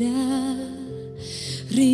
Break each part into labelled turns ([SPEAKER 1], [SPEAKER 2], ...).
[SPEAKER 1] Dari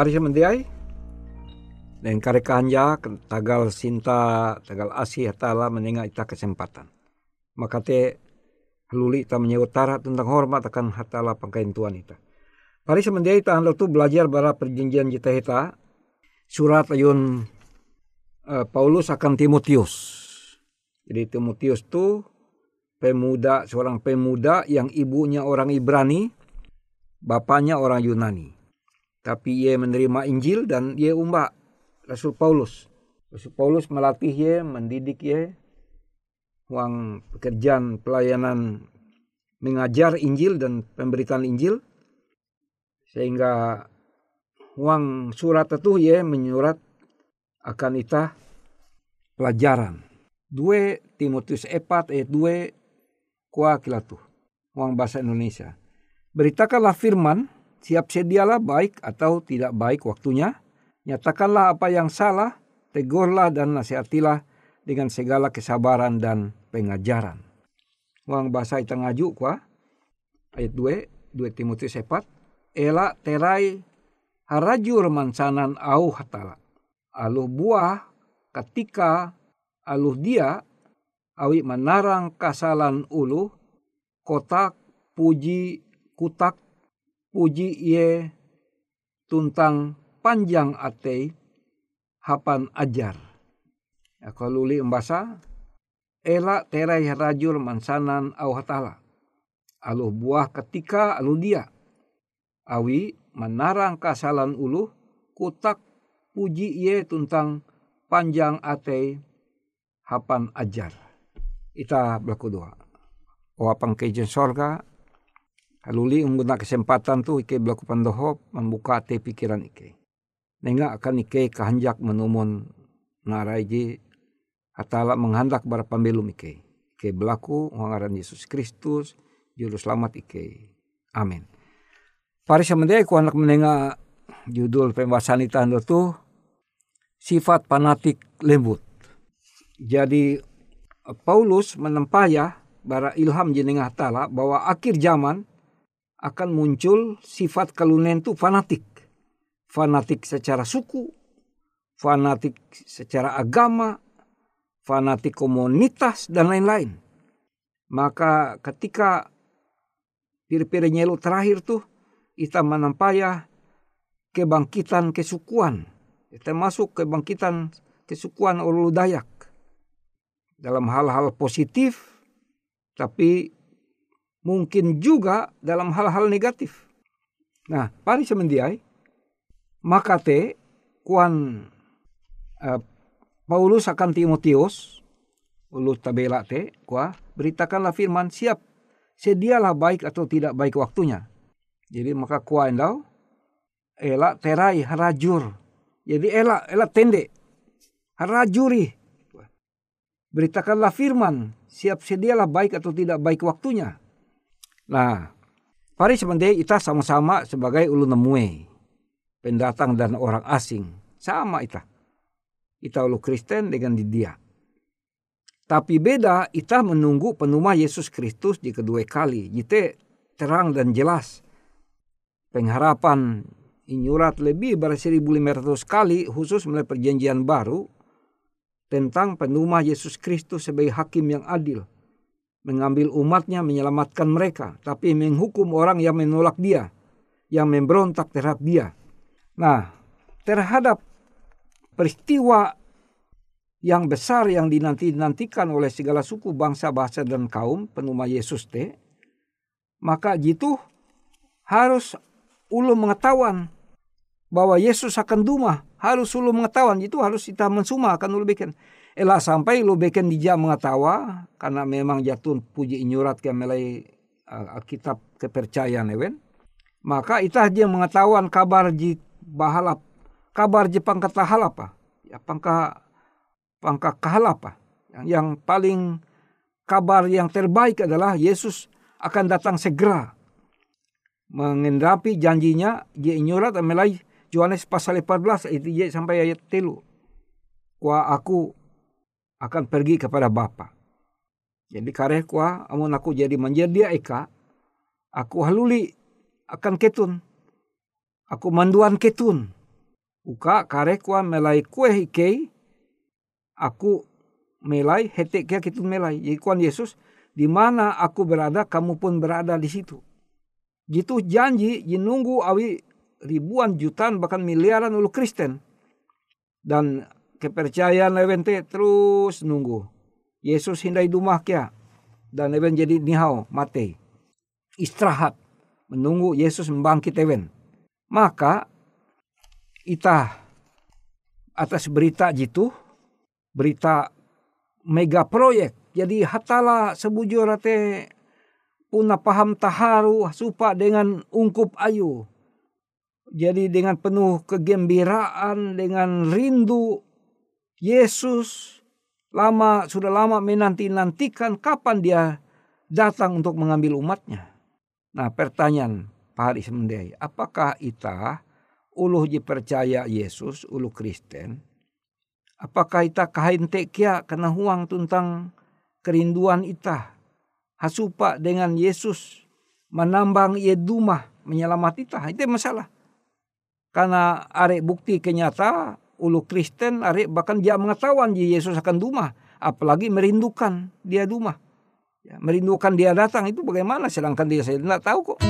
[SPEAKER 2] Pari mendiai dan kare kanja tagal sinta tagal asih hatala menengah ita kesempatan. Maka te haluli ita menyewutara tentang hormat akan hatala pangkain tuan ita. Pari mendiai ita handal tu belajar bara perjanjian jita ita surat ayun uh, Paulus akan Timotius. Jadi Timotius tu pemuda seorang pemuda yang ibunya orang Ibrani, bapaknya orang Yunani. Tapi ia menerima Injil dan ia umbak Rasul Paulus. Rasul Paulus melatih ia, mendidik ia, uang pekerjaan pelayanan mengajar Injil dan pemberitaan Injil. Sehingga uang surat itu ia menyurat akan ita pelajaran. Dua Timotius 4 ayat 2 kuah kilatu. Uang bahasa Indonesia. Beritakanlah firman siap sedialah baik atau tidak baik waktunya, nyatakanlah apa yang salah, tegurlah dan nasihatilah dengan segala kesabaran dan pengajaran. Wang bahasa itu ngaju kuah, ayat 2, 2 Timotius 4, Ela terai harajur mansanan au hatala. Aluh buah ketika aluh dia awi menarang kasalan ulu kotak puji kutak puji ye tuntang panjang ate hapan ajar. Ya, kalau li embasa, ela terai rajul mansanan au hatala. Alu buah ketika alu dia. Awi menarang kasalan ulu kutak puji ye tuntang panjang ate hapan ajar. Ita berlaku doa. Wapang kejen sorga, Haluli ungguna kesempatan tu ike berlaku pandohop membuka te pikiran ike. Nenga akan ike kehanjak menumun naraiji atala menghandak bara pembelum ike. Ike berlaku ngaran Yesus Kristus juru selamat ike. Amin. Pari semendai ku anak menenga judul pembahasan itu tu sifat fanatik lembut. Jadi Paulus menempaya bara ilham jenengah tala bahwa akhir zaman akan muncul sifat kalunen itu fanatik. Fanatik secara suku, fanatik secara agama, fanatik komunitas, dan lain-lain. Maka ketika pir-pir nyelu terakhir tuh, kita menampaya kebangkitan kesukuan. Kita masuk kebangkitan kesukuan Ulu Dayak. Dalam hal-hal positif, tapi mungkin juga dalam hal-hal negatif. Nah, pari semendiai, maka te kuan uh, Paulus akan Timotius, ulus tabela te, kuah, beritakanlah firman siap, sedialah baik atau tidak baik waktunya. Jadi maka kuah endau, elak terai harajur. Jadi elak, elak tende, harajuri. Beritakanlah firman, siap sedialah baik atau tidak baik waktunya. Nah, pari sebenarnya kita sama-sama sebagai ulu nemue, pendatang dan orang asing. Sama kita. Kita ulu Kristen dengan di dia. Tapi beda, kita menunggu penumah Yesus Kristus di kedua kali. Jite terang dan jelas. Pengharapan inyurat lebih dari 1500 kali khusus mulai perjanjian baru tentang penumah Yesus Kristus sebagai hakim yang adil mengambil umatnya menyelamatkan mereka, tapi menghukum orang yang menolak dia, yang memberontak terhadap dia. Nah, terhadap peristiwa yang besar yang dinanti-nantikan oleh segala suku, bangsa, bahasa, dan kaum penuma Yesus te, maka jitu harus ulu mengetahuan bahwa Yesus akan duma, harus ulu mengetahuan, itu harus kita mensuma akan ulu bikin. Elah sampai lu beken dia mengatawa karena memang jatuh puji inyurat ke melai uh, kitab kepercayaan ewen. Maka itah dia mengetahuan kabar ji bahalap kabar ji pangkat apa ya pangka pangka kahalapa yang, yang paling kabar yang terbaik adalah Yesus akan datang segera mengendapi janjinya dia inyurat melai Yohanes pasal 14 ayat sampai ayat telu. Kuah aku akan pergi kepada Bapa. Jadi kareh kuah amun aku jadi menjadi eka, aku haluli akan ketun. Aku manduan ketun Uka kare kuan melai kue hikei aku melai hetek kia kitu melai. Jadi kuan Yesus di mana aku berada kamu pun berada di situ. Gitu janji nunggu awi ribuan jutaan bahkan miliaran ulu Kristen. Dan kepercayaan lewente terus nunggu. Yesus hindai dumah kia. Dan even jadi nihau mati. Istirahat. Menunggu Yesus membangkit even. Maka ita atas berita jitu. Berita mega proyek. Jadi hatala sebujur rate puna paham taharu supa dengan ungkup ayu. Jadi dengan penuh kegembiraan, dengan rindu Yesus lama sudah lama menanti-nantikan kapan dia datang untuk mengambil umatnya. Nah pertanyaan Pak Hari Semendai, apakah kita uluh percaya Yesus, uluh Kristen, apakah kita kain tekia kena huang tentang kerinduan ita? Hasupa dengan Yesus menambang ia dumah menyelamat ita? Itu masalah. Karena arek bukti kenyata ulu Kristen arek bahkan dia mengetahuan Yesus akan dumah. Apalagi merindukan dia dumah. Ya, merindukan dia datang itu bagaimana? Sedangkan dia saya tidak tahu kok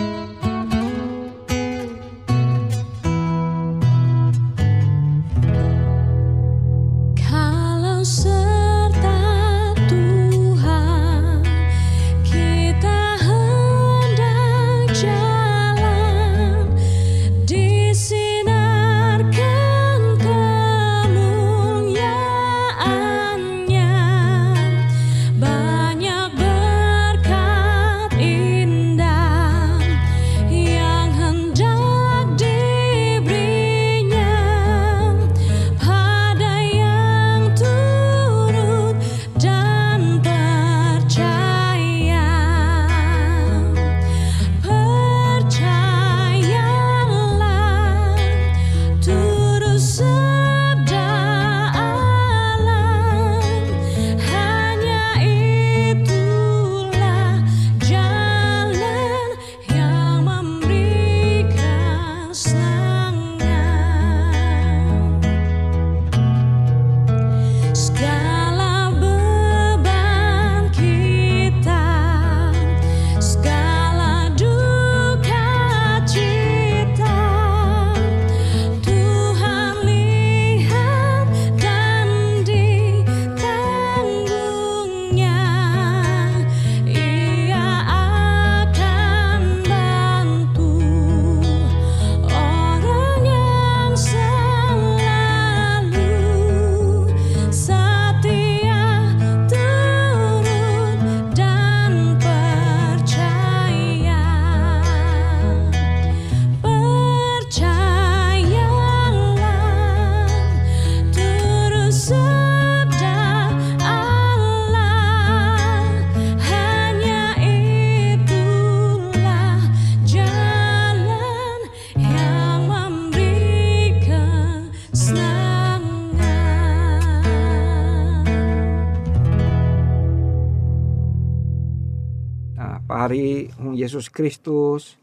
[SPEAKER 2] Hung Yesus Kristus,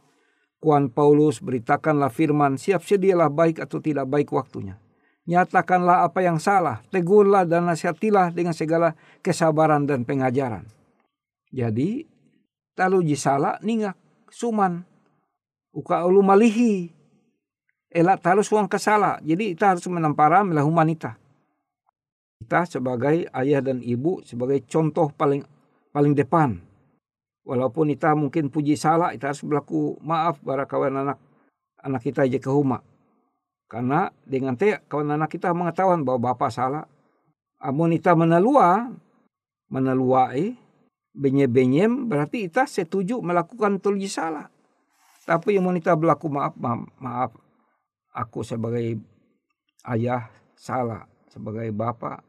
[SPEAKER 2] Kuan Paulus beritakanlah firman, siap sedialah baik atau tidak baik waktunya. Nyatakanlah apa yang salah, tegurlah dan nasihatilah dengan segala kesabaran dan pengajaran. Jadi, talu jisala ningak, suman, uka ulu malihi, elak talu suang kesala. Jadi kita harus menampara melah humanita. Kita sebagai ayah dan ibu, sebagai contoh paling paling depan walaupun kita mungkin puji salah kita harus berlaku maaf bara kawan anak anak kita aja ke rumah. Karena dengan teh kawan anak kita mengetahuan bahwa bapak salah. Amun kita menelua meneluai benye benyem berarti kita setuju melakukan tulis salah. Tapi yang kita berlaku maaf maaf, maaf aku sebagai ayah salah sebagai bapak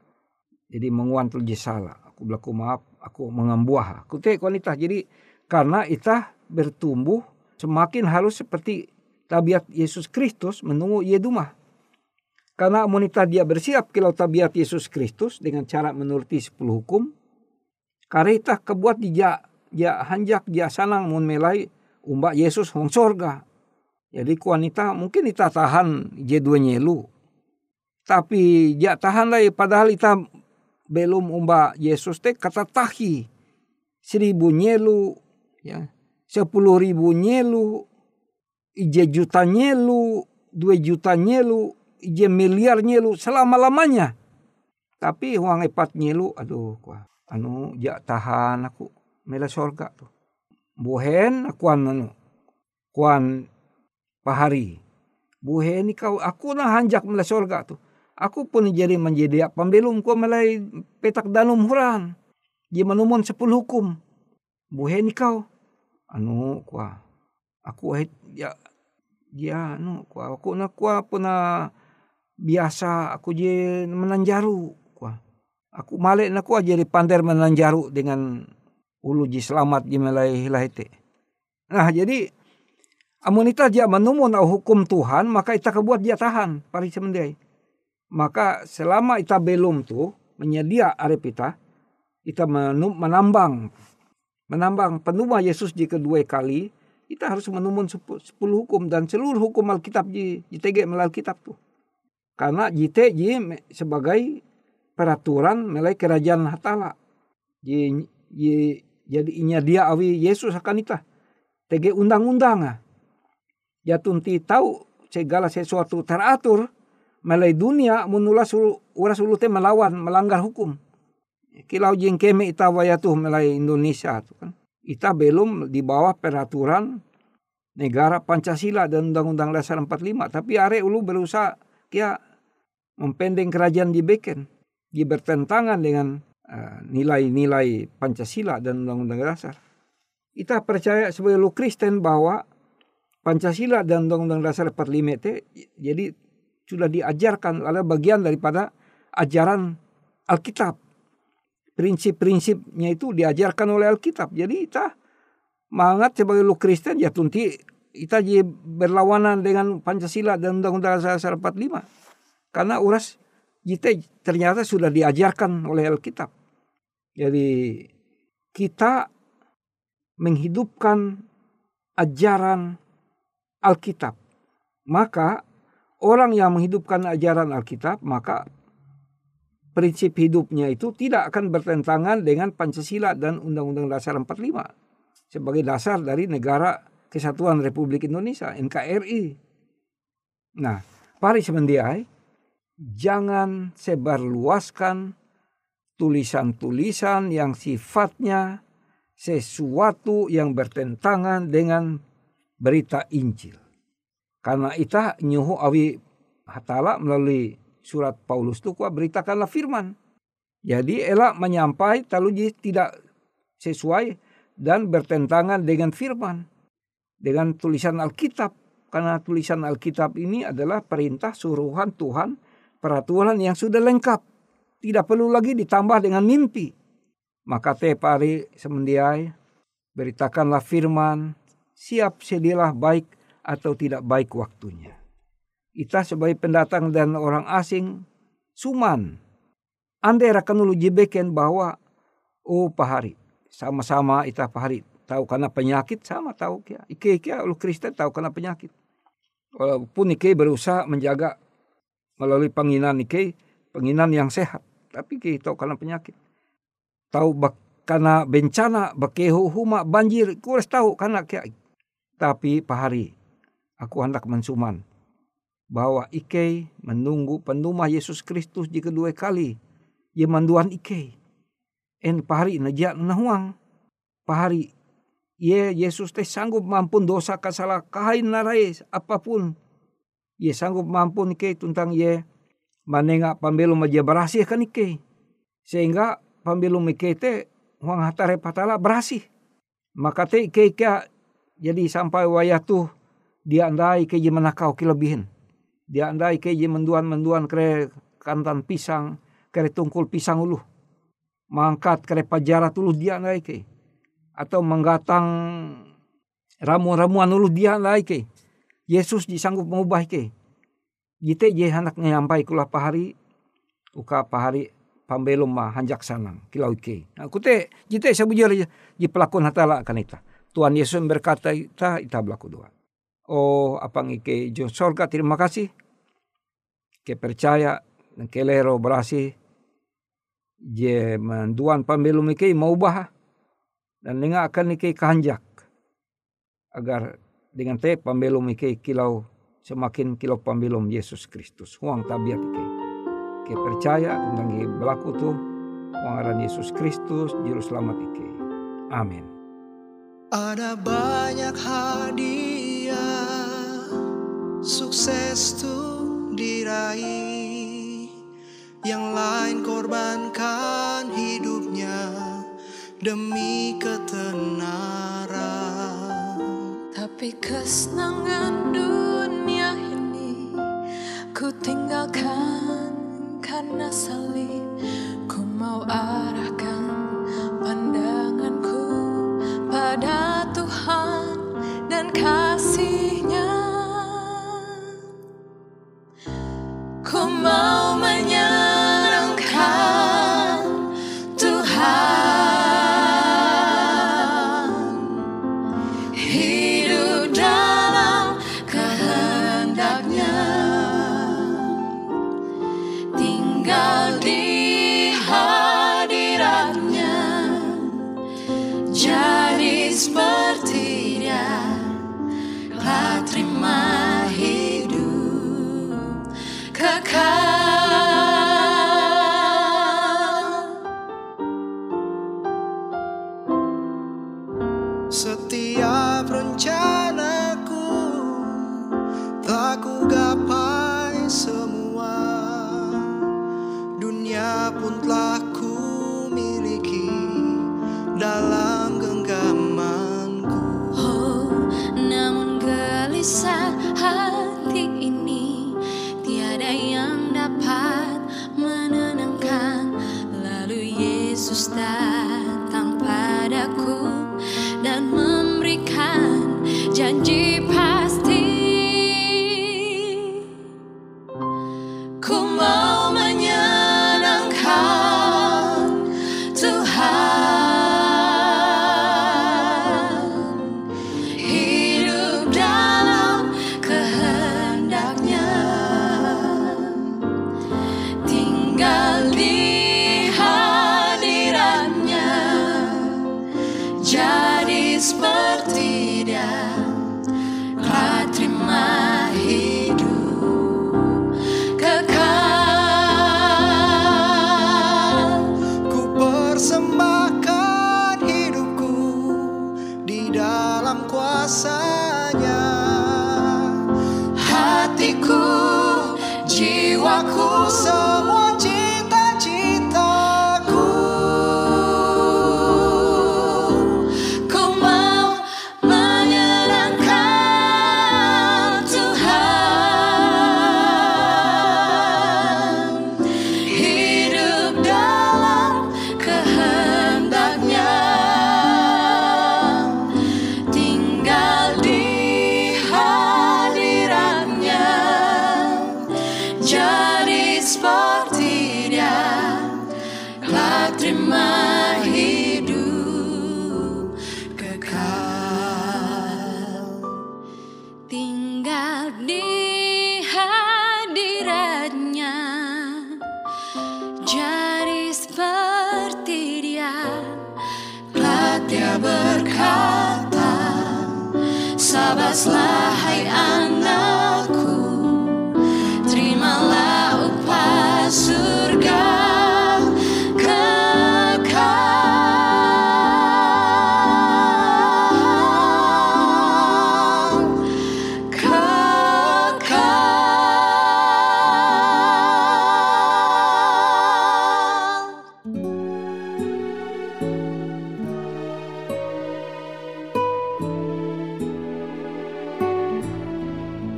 [SPEAKER 2] jadi menguan tulis salah. Aku berlaku maaf aku mengambuah aku teh wanita jadi karena kita bertumbuh semakin harus seperti tabiat Yesus Kristus menunggu Yedumah karena wanita dia bersiap kalau tabiat Yesus Kristus dengan cara menuruti sepuluh hukum karena kita kebuat dia dia hanjak dia sanang mun melai umbak Yesus hong sorga. Jadi wanita mungkin kita tahan J2 nyelu Tapi ja tahan lagi padahal ita belum umba Yesus teh kata tahi seribu nyelu ya. Sepuluh ribu nyelu ije juta nyelu dua juta nyelu ije miliar nyelu selama lamanya tapi uang epat nyelu aduh kuah. Anu ja tahan aku mela sorga tuh buhen akuan anu kuan pahari. Buhen kau aku nah hanjak mela sorga tuh aku pun jadi menjadi pembelum ko melai petak danum huran. Dia menumon sepuluh hukum. Buhen kau. Anu kuah. Aku ya dia anu kuah. Aku na kuah puna biasa? Aku je menanjaru kuah. Aku male na kuah jadi pander menanjaru dengan ulu ji selamat ji melai hilahite nah jadi amun ita dia menumun hukum Tuhan maka ita kebuat dia tahan pari semendai maka selama ita belum tuh menyedia arep ita ita menum, menambang menambang penuma Yesus di kedua kali kita harus menumun sepuluh hukum dan seluruh hukum Alkitab di JTG melalui Alkitab tuh karena JTG sebagai peraturan melalui kerajaan hatala. Jadi inya dia awi Yesus akan ita. TG undang-undang ya tunti tahu segala sesuatu teratur melalui dunia menulas uras ulu melawan melanggar hukum kilau jeng keme ita tuh melai Indonesia tuh kan. Ita belum di bawah peraturan negara Pancasila dan Undang-Undang Dasar 45. Tapi are ulu berusaha kia mempendeng kerajaan di Beken. Dia bertentangan dengan nilai-nilai uh, Pancasila dan Undang-Undang Dasar. Kita percaya sebagai lu Kristen bahwa Pancasila dan Undang-Undang Dasar 45 itu jadi sudah diajarkan adalah bagian daripada ajaran Alkitab prinsip-prinsipnya itu diajarkan oleh Alkitab. Jadi kita mangat sebagai lu Kristen ya tunti kita jadi berlawanan dengan Pancasila dan Undang-Undang Dasar 45. Karena uras kita ternyata sudah diajarkan oleh Alkitab. Jadi kita menghidupkan ajaran Alkitab. Maka orang yang menghidupkan ajaran Alkitab maka prinsip hidupnya itu tidak akan bertentangan dengan Pancasila dan Undang-Undang Dasar 45 sebagai dasar dari negara Kesatuan Republik Indonesia NKRI. Nah, pari semendiai jangan sebarluaskan tulisan-tulisan yang sifatnya sesuatu yang bertentangan dengan berita Injil. Karena ita nyuhu awi hatala melalui surat Paulus itu kuah beritakanlah firman. Jadi elak menyampai taluji tidak sesuai dan bertentangan dengan firman. Dengan tulisan Alkitab. Karena tulisan Alkitab ini adalah perintah suruhan Tuhan. Peraturan yang sudah lengkap. Tidak perlu lagi ditambah dengan mimpi. Maka teh pari semendiai. Beritakanlah firman. Siap sedialah baik atau tidak baik waktunya. Ita sebagai pendatang dan orang asing, suman. Andai rakan jebeken bahwa, oh pahari, sama-sama ita pahari tahu karena penyakit sama tahu kia. Ike kia ulu Kristen tahu karena penyakit. Walaupun Ike berusaha menjaga melalui penginan Ike, penginan yang sehat. Tapi Ike tahu karena penyakit. Tahu bak karena bencana, bakehu huma banjir, harus tahu karena kia. Tapi pahari, aku hendak mensuman bahwa Ike menunggu penumah Yesus Kristus di kedua kali. Ia manduan Ike. En pahari najak nahuang. Pahari Ye Yesus teh sanggup mampun dosa kasalah kahain narai apa pun. Ye sanggup mampun Ike tentang ye manenga pambelu maja berasih kan Ike. Sehingga pambelu Ike teh huang hatare patala berasih. Maka teh Ike jadi sampai wayah tuh dia andai Ike menakau kelebihan dia andai ke menduan-menduan kere kantan pisang, kere tungkul pisang ulu. Mangkat kere pajara tulu dia andai ke. Atau menggatang ramuan-ramuan ulu dia andai ke. Yesus disanggup mengubah ke. Jite je hendak nyampai kula pahari, uka pahari pambelum mah hanjak sanang kilau ke. Nah, kute jite sabujur ji pelakon hatala kan ita. Tuhan Yesus berkata ita ita berlaku doa. Oh, apa ngike jo sorga terima kasih. Ke percaya kelero berasi je manduan pambelum ike mau bah dan nenga akan ike kanjak agar dengan te pambelum ike kilau semakin kilau pambelum Yesus Kristus. Huang tabiat ike ke percaya tentang berlaku tuh pengaran Yesus Kristus juru selamat ike amin.
[SPEAKER 3] Ada banyak hadiah Sukses tuh diraih. Yang lain korbankan hidupnya Demi ketenaran.
[SPEAKER 1] Tapi kesenangan dunia ini Ku tinggalkan karena salib. Ku mau arahkan pandanganku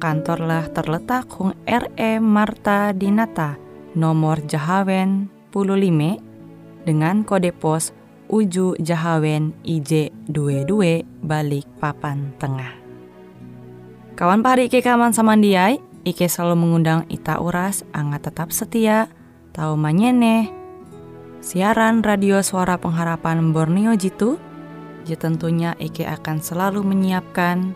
[SPEAKER 4] kantorlah terletak Hung RE Marta Dinata, nomor Jahawen 15 dengan kode pos Uju Jahawen IJ22 balik papan tengah. Kawan pari Ike kaman samandiai, Ike selalu mengundang Ita Uras, angga tetap setia, tahu manyene, siaran radio suara pengharapan Borneo Jitu, je tentunya Ike akan selalu menyiapkan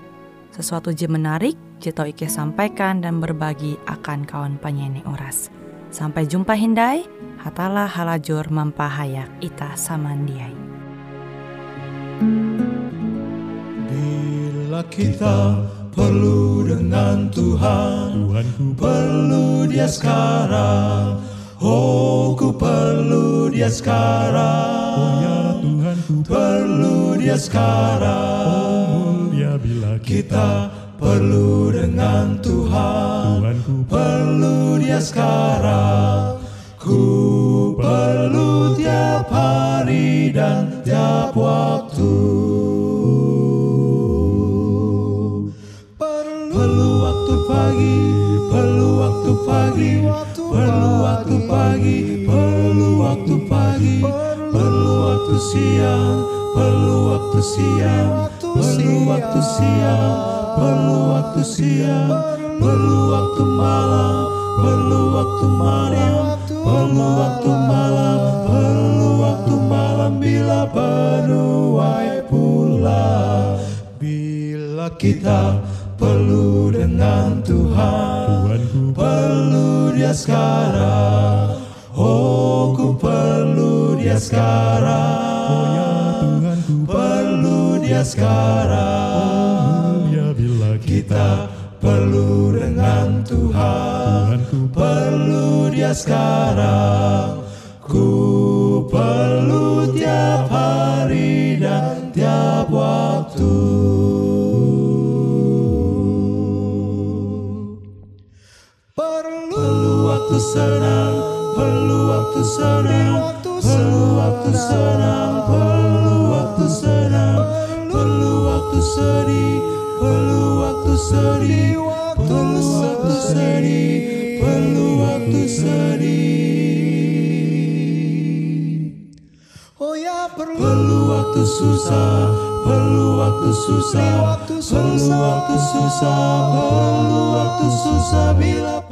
[SPEAKER 4] sesuatu je menarik, tau Ike sampaikan dan berbagi akan kawan penyanyi Uras. Sampai jumpa Hindai, hatalah halajur mampahayak ita samandiai.
[SPEAKER 5] Bila kita perlu dengan Tuhan, Tuhanku perlu dia sekarang. Oh, ku perlu dia sekarang. Oh ya Tuhanku perlu dia sekarang. Oh mulia bila kita perlu dengan Tuhan, Tuhanku perlu dia sekarang. Ku perlu tiap hari dan tiap waktu. Perlu waktu pagi, perlu waktu pagi, perlu waktu pagi, perlu waktu pagi, perlu waktu siang, perlu waktu siang, perlu waktu siang, perlu waktu siang, perlu waktu malam, perlu waktu malam, perlu waktu malam, perlu waktu malam bila penuai pulang. Bila kita perlu dengan Tuhan, perlu dia sekarang. Oh, ku perlu dia sekarang. Oh ya Tuhanku perlu dia sekarang. Perlu dengan Tuhan, Tuhanku perlu dia sekarang. Ku perlu tiap hari dan tiap waktu. Perlu waktu senang, perlu waktu senang, perlu waktu senang, perlu waktu senang, perlu waktu sedih, perlu waktu sedih, perlu waktu sedih, perlu waktu sedih.
[SPEAKER 3] Oh ya perlu
[SPEAKER 5] Perlu waktu susah, perlu waktu susah, perlu waktu susah, perlu waktu susah bila